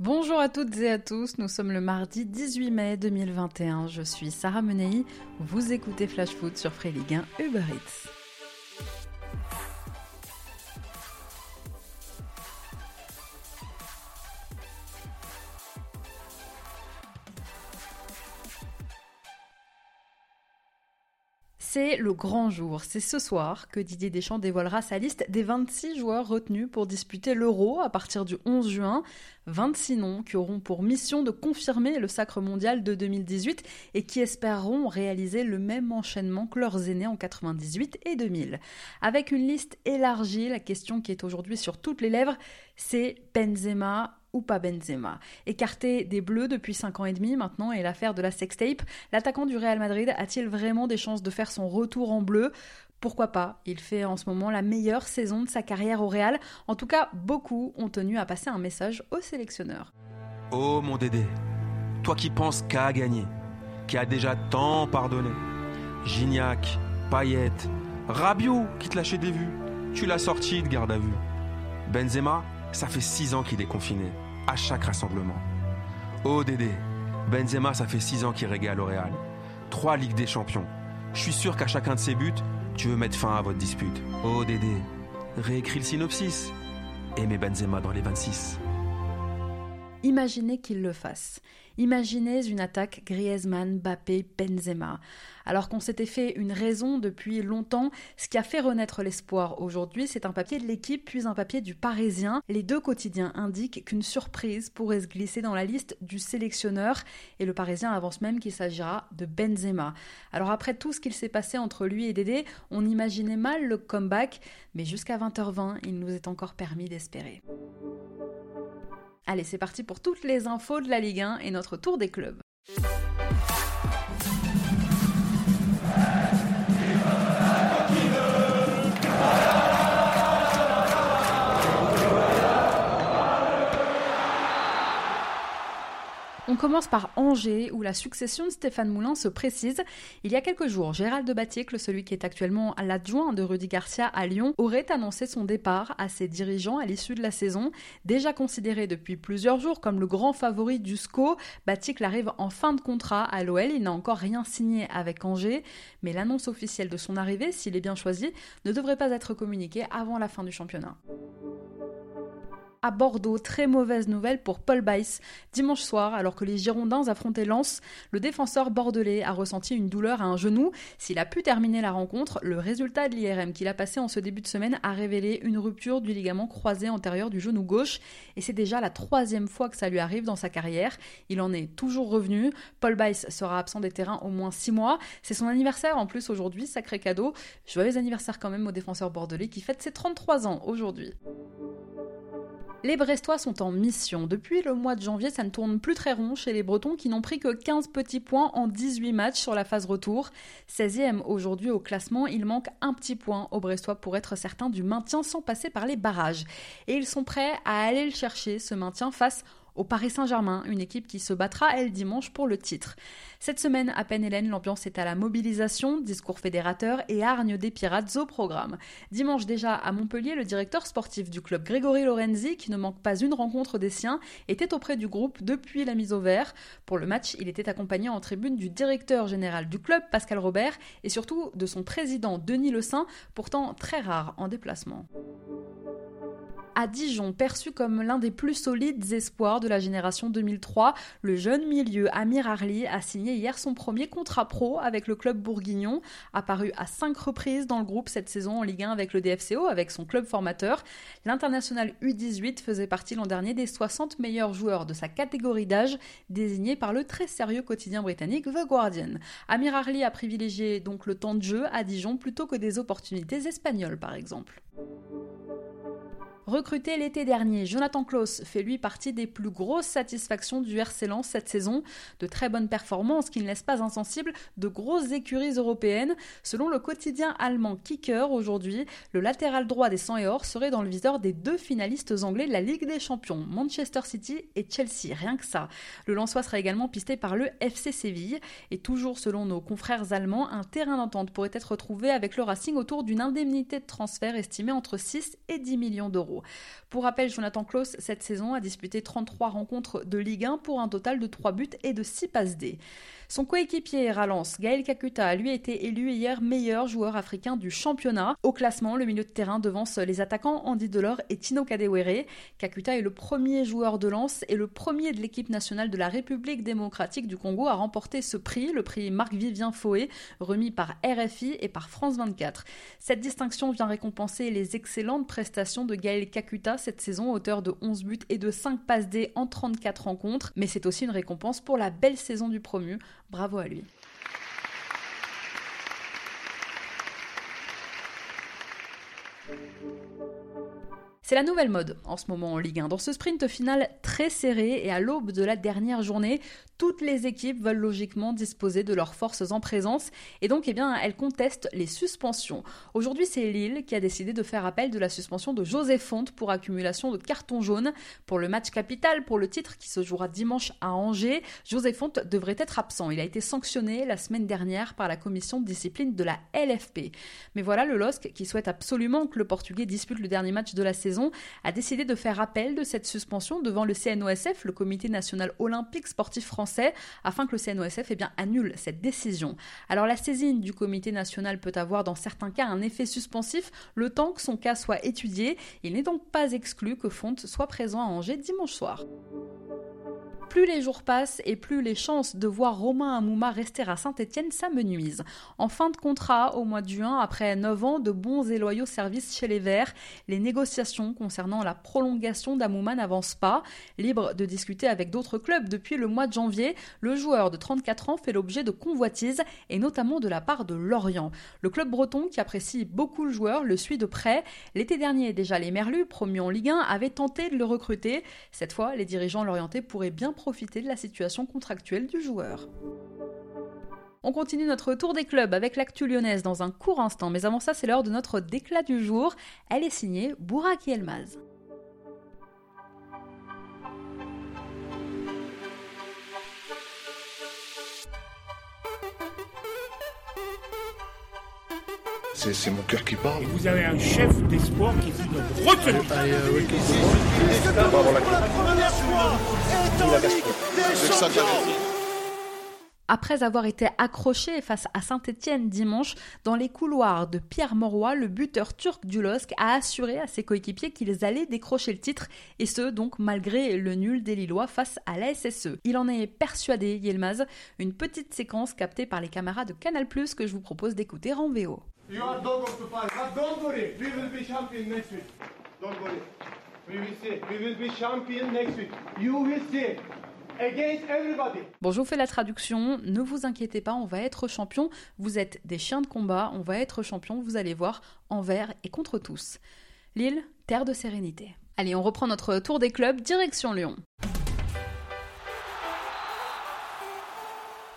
Bonjour à toutes et à tous, nous sommes le mardi 18 mai 2021. Je suis Sarah Menei, vous écoutez Flash Foot sur Free Ligue 1 Uber Eats. C'est le grand jour. C'est ce soir que Didier Deschamps dévoilera sa liste des 26 joueurs retenus pour disputer l'Euro à partir du 11 juin. 26 noms qui auront pour mission de confirmer le sacre mondial de 2018 et qui espéreront réaliser le même enchaînement que leurs aînés en 98 et 2000. Avec une liste élargie, la question qui est aujourd'hui sur toutes les lèvres, c'est Benzema, ou pas Benzema. Écarté des Bleus depuis 5 ans et demi maintenant et l'affaire de la sextape, l'attaquant du Real Madrid a-t-il vraiment des chances de faire son retour en bleu? Pourquoi pas? Il fait en ce moment la meilleure saison de sa carrière au Real. En tout cas, beaucoup ont tenu à passer un message au sélectionneur. Oh mon Dédé, toi qui penses qu'à gagner, qui a déjà tant pardonné. Gignac, Payet, Rabiot qui te lâchait des vues. Tu l'as sorti de garde à vue. Benzema, ça fait 6 ans qu'il est confiné, à chaque rassemblement. Oh Dédé, Benzema, ça fait 6 ans qu'il régale au Real. 3 Ligues des Champions. Je suis sûr qu'à chacun de ses buts, tu veux mettre fin à votre dispute. Oh Dédé, réécris le synopsis. Aimez Benzema dans les 26. Imaginez qu'il le fasse. Imaginez une attaque Griezmann, Bappé, Benzema. Alors qu'on s'était fait une raison depuis longtemps, ce qui a fait renaître l'espoir aujourd'hui, c'est un papier de l'équipe puis un papier du Parisien. Les deux quotidiens indiquent qu'une surprise pourrait se glisser dans la liste du sélectionneur et le Parisien avance même qu'il s'agira de Benzema. Alors après tout ce qu'il s'est passé entre lui et Dédé, on imaginait mal le comeback, mais jusqu'à 20h20, il nous est encore permis d'espérer. Allez, c'est parti pour toutes les infos de la Ligue 1 et notre tour des clubs. On commence par Angers, où la succession de Stéphane Moulin se précise. Il y a quelques jours, Gérald de Baticle, celui qui est actuellement l'adjoint de Rudy Garcia à Lyon, aurait annoncé son départ à ses dirigeants à l'issue de la saison. Déjà considéré depuis plusieurs jours comme le grand favori du SCO, Baticle arrive en fin de contrat à l'OL. Il n'a encore rien signé avec Angers, mais l'annonce officielle de son arrivée, s'il est bien choisi, ne devrait pas être communiquée avant la fin du championnat à Bordeaux. Très mauvaise nouvelle pour Paul Bice. Dimanche soir, alors que les Girondins affrontaient Lens, le défenseur bordelais a ressenti une douleur à un genou. S'il a pu terminer la rencontre, le résultat de l'IRM qu'il a passé en ce début de semaine a révélé une rupture du ligament croisé antérieur du genou gauche. Et c'est déjà la troisième fois que ça lui arrive dans sa carrière. Il en est toujours revenu. Paul Bice sera absent des terrains au moins six mois. C'est son anniversaire en plus aujourd'hui, sacré cadeau. Joyeux anniversaire quand même au défenseur bordelais qui fête ses 33 ans aujourd'hui. Les Brestois sont en mission. Depuis le mois de janvier, ça ne tourne plus très rond chez les Bretons qui n'ont pris que 15 petits points en 18 matchs sur la phase retour. 16e aujourd'hui au classement, il manque un petit point aux Brestois pour être certains du maintien sans passer par les barrages. Et ils sont prêts à aller le chercher, ce maintien, face au Paris Saint-Germain, une équipe qui se battra, elle, dimanche pour le titre. Cette semaine, à peine Hélène, l'ambiance est à la mobilisation, discours fédérateur et hargne des pirates au programme. Dimanche déjà, à Montpellier, le directeur sportif du club Grégory Lorenzi, qui ne manque pas une rencontre des siens, était auprès du groupe depuis la mise au vert. Pour le match, il était accompagné en tribune du directeur général du club, Pascal Robert, et surtout de son président, Denis Le Saint, pourtant très rare en déplacement à Dijon, perçu comme l'un des plus solides espoirs de la génération 2003. Le jeune milieu Amir Arli a signé hier son premier contrat pro avec le club bourguignon, apparu à cinq reprises dans le groupe cette saison en Ligue 1 avec le DFCO, avec son club formateur. L'international U18 faisait partie l'an dernier des 60 meilleurs joueurs de sa catégorie d'âge, désignés par le très sérieux quotidien britannique The Guardian. Amir Arli a privilégié donc le temps de jeu à Dijon plutôt que des opportunités espagnoles par exemple. Recruté l'été dernier, Jonathan Klaus fait lui partie des plus grosses satisfactions du RC Lens cette saison. De très bonnes performances qui ne laissent pas insensibles de grosses écuries européennes. Selon le quotidien allemand Kicker aujourd'hui, le latéral droit des 100 et or serait dans le viseur des deux finalistes anglais de la Ligue des Champions, Manchester City et Chelsea, rien que ça. Le Lensois sera également pisté par le FC Séville. Et toujours selon nos confrères allemands, un terrain d'entente pourrait être trouvé avec le Racing autour d'une indemnité de transfert estimée entre 6 et 10 millions d'euros. 0. Pour rappel, Jonathan Klaus, cette saison, a disputé 33 rencontres de Ligue 1 pour un total de 3 buts et de 6 passes D. Son coéquipier Ralance, Gaël Kakuta, a lui été élu hier meilleur joueur africain du championnat. Au classement, le milieu de terrain devance les attaquants Andy Delors et Tino Kadewere. Kakuta est le premier joueur de lance et le premier de l'équipe nationale de la République démocratique du Congo à remporter ce prix, le prix Marc-Vivien Foé, remis par RFI et par France 24. Cette distinction vient récompenser les excellentes prestations de Gaël Kakuta cette saison, auteur de 11 buts et de 5 passes D en 34 rencontres, mais c'est aussi une récompense pour la belle saison du promu. Bravo à lui. C'est la nouvelle mode en ce moment en Ligue 1. Dans ce sprint final très serré et à l'aube de la dernière journée, toutes les équipes veulent logiquement disposer de leurs forces en présence et donc eh bien, elles contestent les suspensions. Aujourd'hui, c'est Lille qui a décidé de faire appel de la suspension de José Fonte pour accumulation de cartons jaunes pour le match capital pour le titre qui se jouera dimanche à Angers. José Fonte devrait être absent. Il a été sanctionné la semaine dernière par la commission de discipline de la LFP. Mais voilà, le LOSC, qui souhaite absolument que le Portugais dispute le dernier match de la saison, a décidé de faire appel de cette suspension devant le CNOSF, le Comité national olympique sportif français afin que le CNOSF eh bien, annule cette décision. Alors la saisine du comité national peut avoir dans certains cas un effet suspensif le temps que son cas soit étudié. Il n'est donc pas exclu que Fonte soit présent à Angers dimanche soir. Plus les jours passent et plus les chances de voir Romain Amouma rester à Saint-Etienne s'amenuisent. En fin de contrat, au mois de juin, après 9 ans de bons et loyaux services chez les Verts, les négociations concernant la prolongation d'Amouma n'avancent pas. Libre de discuter avec d'autres clubs depuis le mois de janvier, le joueur de 34 ans fait l'objet de convoitises et notamment de la part de Lorient. Le club breton, qui apprécie beaucoup le joueur, le suit de près. L'été dernier, déjà, les Merlus, promus en Ligue 1, avaient tenté de le recruter. Cette fois, les dirigeants lorientais pourraient bien profiter de la situation contractuelle du joueur. On continue notre tour des clubs avec l'actu lyonnaise dans un court instant, mais avant ça, c'est l'heure de notre déclat du jour. Elle est signée Bouraki Elmaz. C'est mon cœur qui parle. vous avez un chef d'espoir qui est une retenue. Après avoir été accroché face à Saint-Étienne dimanche, dans les couloirs de Pierre Moroy, le buteur turc du LOSC a assuré à ses coéquipiers qu'ils allaient décrocher le titre, et ce donc malgré le nul des Lillois face à la SSE. Il en est persuadé, Yelmaz, une petite séquence captée par les camarades de Canal+, que je vous propose d'écouter en VO. You are dog of the park, but don't worry, we will be champion next week. Don't worry. We will see. We will be champion next week. You will see. Bon, je vous fais la traduction. Ne vous inquiétez pas, on va être champion. Vous êtes des chiens de combat, on va être champion. Vous allez voir, envers et contre tous. Lille, terre de sérénité. Allez, on reprend notre tour des clubs, direction Lyon.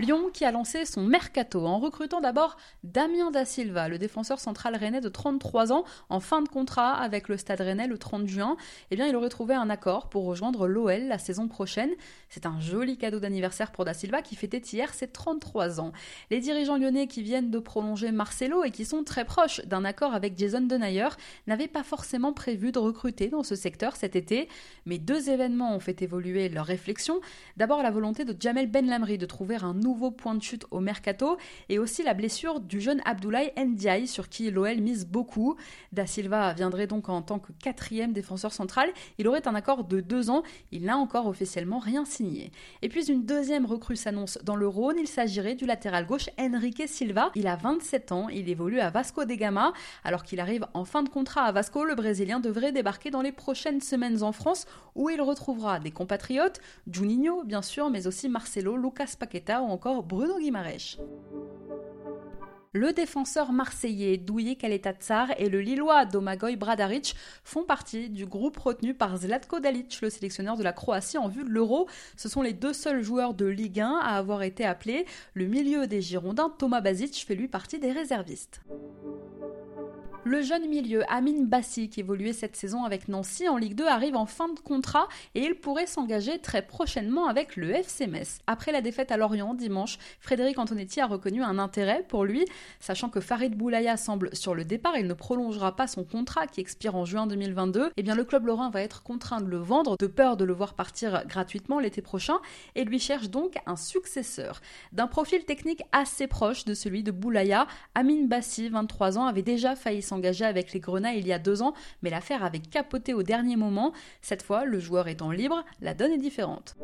Lyon qui a lancé son mercato en recrutant d'abord Damien Da Silva, le défenseur central rennais de 33 ans, en fin de contrat avec le Stade rennais le 30 juin. Eh bien, il aurait trouvé un accord pour rejoindre l'OL la saison prochaine. C'est un joli cadeau d'anniversaire pour Da Silva qui fêtait hier ses 33 ans. Les dirigeants lyonnais qui viennent de prolonger Marcelo et qui sont très proches d'un accord avec Jason Denayer n'avaient pas forcément prévu de recruter dans ce secteur cet été, mais deux événements ont fait évoluer leur réflexion. D'abord la volonté de Jamel Ben Lamri de trouver un nouveau nouveau point de chute au mercato et aussi la blessure du jeune Abdoulaye Ndiaye sur qui l'OL mise beaucoup. Da Silva viendrait donc en tant que quatrième défenseur central. Il aurait un accord de deux ans. Il n'a encore officiellement rien signé. Et puis une deuxième recrue s'annonce dans le Rhône. Il s'agirait du latéral gauche Enrique Silva. Il a 27 ans. Il évolue à Vasco de Gama. Alors qu'il arrive en fin de contrat à Vasco, le Brésilien devrait débarquer dans les prochaines semaines en France où il retrouvera des compatriotes, Juninho bien sûr, mais aussi Marcelo, Lucas Paqueta ou encore Bruno. Le défenseur marseillais Douye Kaletatsar et le lillois Domagoj Bradaric font partie du groupe retenu par Zlatko Dalic, le sélectionneur de la Croatie en vue de l'Euro. Ce sont les deux seuls joueurs de Ligue 1 à avoir été appelés. Le milieu des Girondins, Thomas Basic, fait lui partie des réservistes. Le jeune milieu Amine Bassi, qui évoluait cette saison avec Nancy en Ligue 2, arrive en fin de contrat et il pourrait s'engager très prochainement avec le FC Metz. Après la défaite à Lorient dimanche, Frédéric Antonetti a reconnu un intérêt pour lui, sachant que Farid Boulaya semble sur le départ, il ne prolongera pas son contrat qui expire en juin 2022. Et eh bien le club lorrain va être contraint de le vendre de peur de le voir partir gratuitement l'été prochain et lui cherche donc un successeur. D'un profil technique assez proche de celui de Boulaya, Amine Bassi, 23 ans, avait déjà failli s'engager avec les Grenats il y a deux ans, mais l'affaire avait capoté au dernier moment. Cette fois, le joueur étant libre, la donne est différente.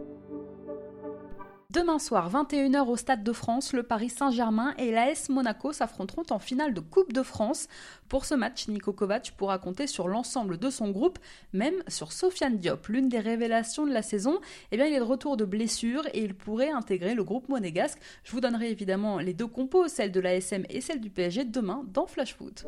Demain soir, 21h au Stade de France, le Paris Saint-Germain et l'AS Monaco s'affronteront en finale de Coupe de France. Pour ce match, Nico Kovac pourra compter sur l'ensemble de son groupe, même sur Sofiane Diop, l'une des révélations de la saison. Eh bien, il est de retour de blessure et il pourrait intégrer le groupe monégasque. Je vous donnerai évidemment les deux compos, celle de l'ASM et celle du PSG, demain dans Flash Foot.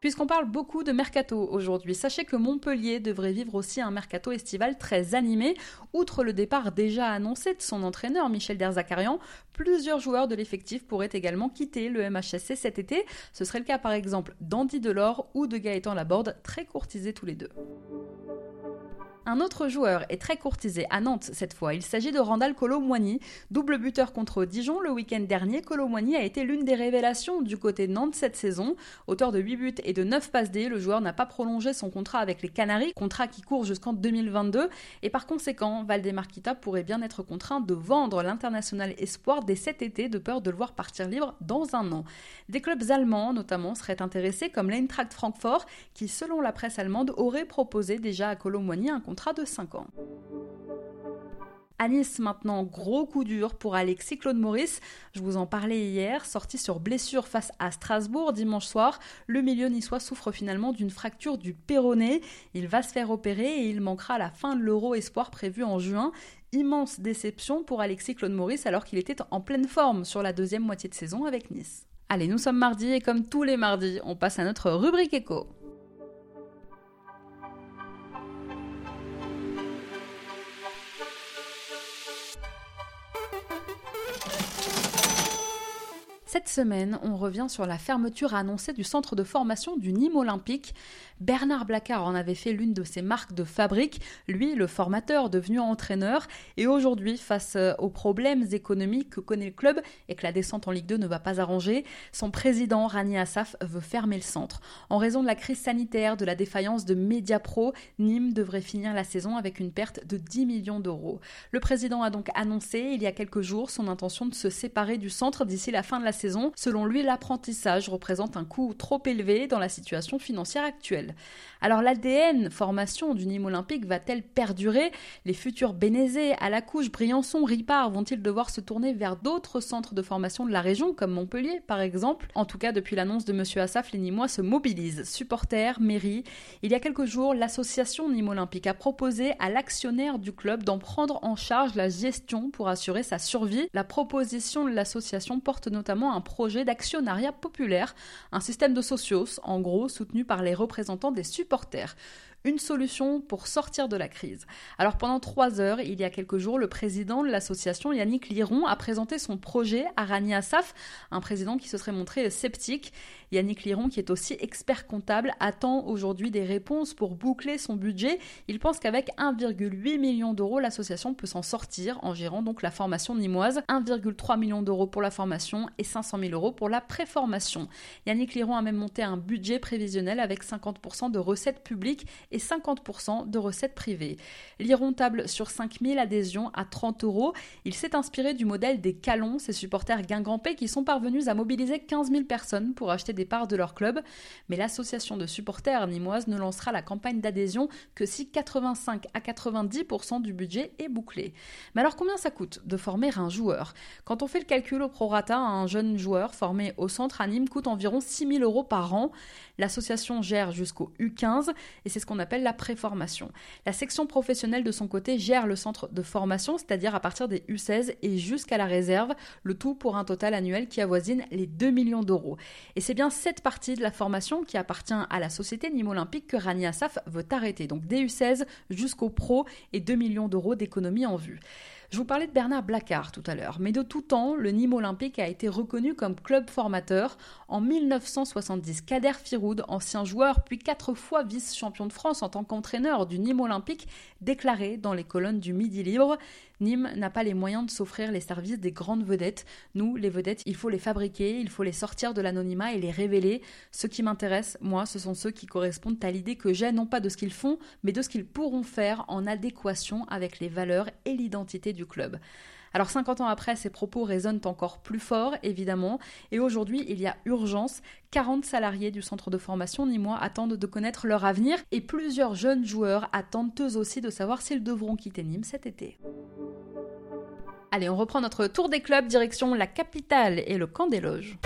Puisqu'on parle beaucoup de mercato aujourd'hui, sachez que Montpellier devrait vivre aussi un mercato estival très animé. Outre le départ déjà annoncé de son entraîneur Michel Derzakarian, plusieurs joueurs de l'effectif pourraient également quitter le MHSC cet été. Ce serait le cas par exemple d'Andy Delors ou de Gaëtan Laborde, très courtisés tous les deux. Un autre joueur est très courtisé à Nantes cette fois. Il s'agit de Randall Colomwani, double buteur contre Dijon le week-end dernier. Colomwani a été l'une des révélations du côté Nantes cette saison. Auteur de 8 buts et de 9 passes D, le joueur n'a pas prolongé son contrat avec les Canaries, contrat qui court jusqu'en 2022. Et par conséquent, Valdemarquita pourrait bien être contraint de vendre l'international espoir dès cet été de peur de le voir partir libre dans un an. Des clubs allemands notamment seraient intéressés comme l'Eintracht Francfort qui, selon la presse allemande, aurait proposé déjà à Colomwani un contrat de 5 ans. À Nice maintenant, gros coup dur pour Alexis Claude Maurice. Je vous en parlais hier, sorti sur blessure face à Strasbourg dimanche soir. Le milieu niçois souffre finalement d'une fracture du péroné. Il va se faire opérer et il manquera la fin de l'Euro Espoir prévu en juin. Immense déception pour Alexis Claude Maurice alors qu'il était en pleine forme sur la deuxième moitié de saison avec Nice. Allez, nous sommes mardi et comme tous les mardis, on passe à notre rubrique écho. Cette semaine, on revient sur la fermeture annoncée du centre de formation du Nîmes Olympique. Bernard Blacard en avait fait l'une de ses marques de fabrique, lui le formateur devenu entraîneur, et aujourd'hui, face euh, aux problèmes économiques que connaît le club et que la descente en Ligue 2 ne va pas arranger, son président Rani Assaf veut fermer le centre. En raison de la crise sanitaire, de la défaillance de Mediapro, Nîmes devrait finir la saison avec une perte de 10 millions d'euros. Le président a donc annoncé il y a quelques jours son intention de se séparer du centre d'ici la fin de la Selon lui, l'apprentissage représente un coût trop élevé dans la situation financière actuelle. Alors l'ADN formation du Nîmes Olympique va-t-elle perdurer? Les futurs Bénézés, à la couche, Briançon, Ripard vont-ils devoir se tourner vers d'autres centres de formation de la région, comme Montpellier par exemple? En tout cas, depuis l'annonce de M. Assaf, les Nîmois se mobilisent. Supporters, mairie. Il y a quelques jours, l'association Nîmes Olympique a proposé à l'actionnaire du club d'en prendre en charge la gestion pour assurer sa survie. La proposition de l'association porte notamment un projet d'actionnariat populaire, un système de socios, en gros, soutenu par les représentants des supporters une solution pour sortir de la crise. Alors pendant trois heures, il y a quelques jours, le président de l'association, Yannick Liron, a présenté son projet à Rani Assaf, un président qui se serait montré sceptique. Yannick Liron, qui est aussi expert comptable, attend aujourd'hui des réponses pour boucler son budget. Il pense qu'avec 1,8 million d'euros, l'association peut s'en sortir en gérant donc la formation nimoise. 1,3 million d'euros pour la formation et 500 000 euros pour la préformation. Yannick Liron a même monté un budget prévisionnel avec 50% de recettes publiques et 50% de recettes privées. Liron table sur 5000 adhésions à 30 euros. Il s'est inspiré du modèle des Calons, ces supporters guingampais qui sont parvenus à mobiliser 15 000 personnes pour acheter des parts de leur club. Mais l'association de supporters nimoise ne lancera la campagne d'adhésion que si 85 à 90% du budget est bouclé. Mais alors combien ça coûte de former un joueur? Quand on fait le calcul au prorata, un jeune joueur formé au centre à Nîmes coûte environ 6 000 euros par an. L'association gère jusqu'au U15 et c'est ce qu'on appelle la préformation. La section professionnelle de son côté gère le centre de formation, c'est-à-dire à partir des U16 et jusqu'à la réserve, le tout pour un total annuel qui avoisine les 2 millions d'euros. Et c'est bien cette partie de la formation qui appartient à la société Nîmes Olympique que Rani Assaf veut arrêter. Donc des U16 jusqu'au pro et 2 millions d'euros d'économie en vue. Je vous parlais de Bernard Blacard tout à l'heure, mais de tout temps, le Nîmes Olympique a été reconnu comme club formateur. En 1970, Kader Firoud, ancien joueur puis quatre fois vice-champion de France en tant qu'entraîneur du Nîmes Olympique, déclarait dans les colonnes du Midi Libre Nîmes n'a pas les moyens de s'offrir les services des grandes vedettes. Nous, les vedettes, il faut les fabriquer, il faut les sortir de l'anonymat et les révéler. Ce qui m'intéresse, moi, ce sont ceux qui correspondent à l'idée que j'ai, non pas de ce qu'ils font, mais de ce qu'ils pourront faire en adéquation avec les valeurs et l'identité du club. Alors 50 ans après, ces propos résonnent encore plus fort, évidemment, et aujourd'hui, il y a urgence. 40 salariés du centre de formation ni moi attendent de connaître leur avenir, et plusieurs jeunes joueurs attendent eux aussi de savoir s'ils devront quitter Nîmes cet été. Allez, on reprend notre tour des clubs, direction la capitale et le camp des loges.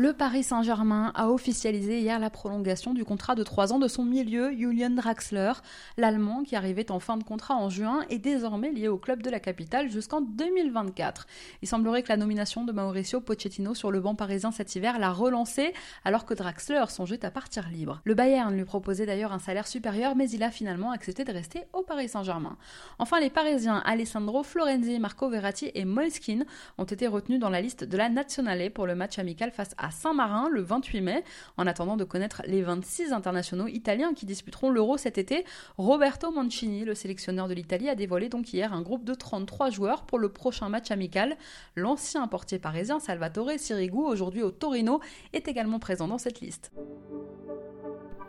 Le Paris Saint-Germain a officialisé hier la prolongation du contrat de 3 ans de son milieu, Julian Draxler. L'Allemand, qui arrivait en fin de contrat en juin, est désormais lié au club de la capitale jusqu'en 2024. Il semblerait que la nomination de Mauricio Pochettino sur le banc parisien cet hiver l'a relancé, alors que Draxler songeait à partir libre. Le Bayern lui proposait d'ailleurs un salaire supérieur, mais il a finalement accepté de rester au Paris Saint-Germain. Enfin, les Parisiens Alessandro Florenzi, Marco Verratti et Moleskine ont été retenus dans la liste de la Nationale pour le match amical face à Saint-Marin le 28 mai. En attendant de connaître les 26 internationaux italiens qui disputeront l'Euro cet été, Roberto Mancini, le sélectionneur de l'Italie, a dévoilé donc hier un groupe de 33 joueurs pour le prochain match amical. L'ancien portier parisien Salvatore Sirigu, aujourd'hui au Torino, est également présent dans cette liste.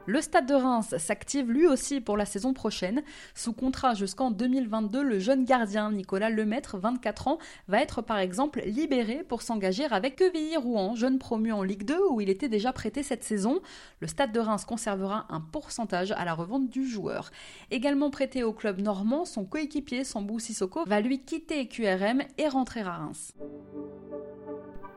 Le Stade de Reims s'active lui aussi pour la saison prochaine. Sous contrat jusqu'en 2022, le jeune gardien Nicolas Lemaître, 24 ans, va être par exemple libéré pour s'engager avec Quevilly-Rouen, jeune promu en Ligue 2 où il était déjà prêté cette saison. Le Stade de Reims conservera un pourcentage à la revente du joueur. Également prêté au club normand, son coéquipier Sambou Sissoko va lui quitter QRM et rentrer à Reims.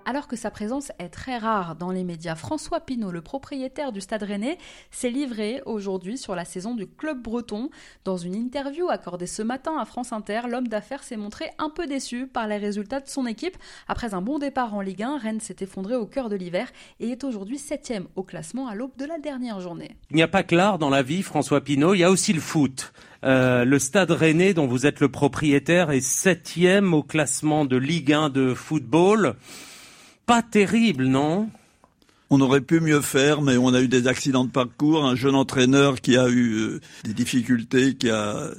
Alors que sa présence est très rare dans les médias, François Pinault, le propriétaire du Stade Rennais, s'est livré aujourd'hui sur la saison du club breton. Dans une interview accordée ce matin à France Inter, l'homme d'affaires s'est montré un peu déçu par les résultats de son équipe. Après un bon départ en Ligue 1, Rennes s'est effondré au cœur de l'hiver et est aujourd'hui septième au classement à l'aube de la dernière journée. Il n'y a pas que l'art dans la vie, François Pinault, il y a aussi le foot. Euh, le Stade Rennais, dont vous êtes le propriétaire, est septième au classement de Ligue 1 de football pas terrible, non? On aurait pu mieux faire, mais on a eu des accidents de parcours. Un jeune entraîneur qui a eu euh, des difficultés, qui a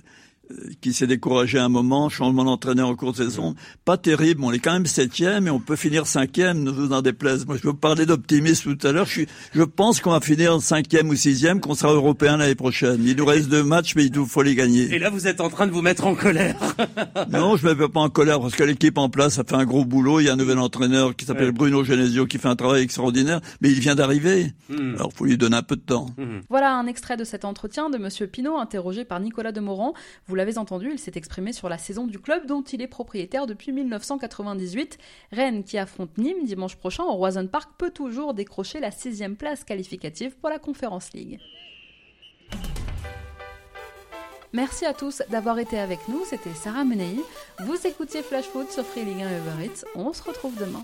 qui s'est découragé à un moment, changement d'entraîneur en cours de saison, pas terrible. On est quand même septième et on peut finir cinquième, ne vous en déplaise. Moi, je veux parler d'optimisme tout à l'heure. Je, je pense qu'on va finir cinquième ou sixième, qu'on sera européen l'année prochaine. Il nous reste deux matchs, mais il faut les gagner. Et là, vous êtes en train de vous mettre en colère. non, je me mets pas en colère parce que l'équipe en place a fait un gros boulot. Il y a un nouvel entraîneur qui s'appelle Bruno Genesio qui fait un travail extraordinaire, mais il vient d'arriver. Hmm. Alors, faut lui donner un peu de temps. Hmm. Voilà un extrait de cet entretien de Monsieur Pinault, interrogé par Nicolas Demorand. Vous l'avez entendu, il s'est exprimé sur la saison du club dont il est propriétaire depuis 1998. Rennes, qui affronte Nîmes dimanche prochain au Roison Park, peut toujours décrocher la sixième place qualificative pour la Conference League. Merci à tous d'avoir été avec nous, c'était Sarah Menei. Vous écoutiez Flash Foot sur Free Ligue 1 Uber. On se retrouve demain.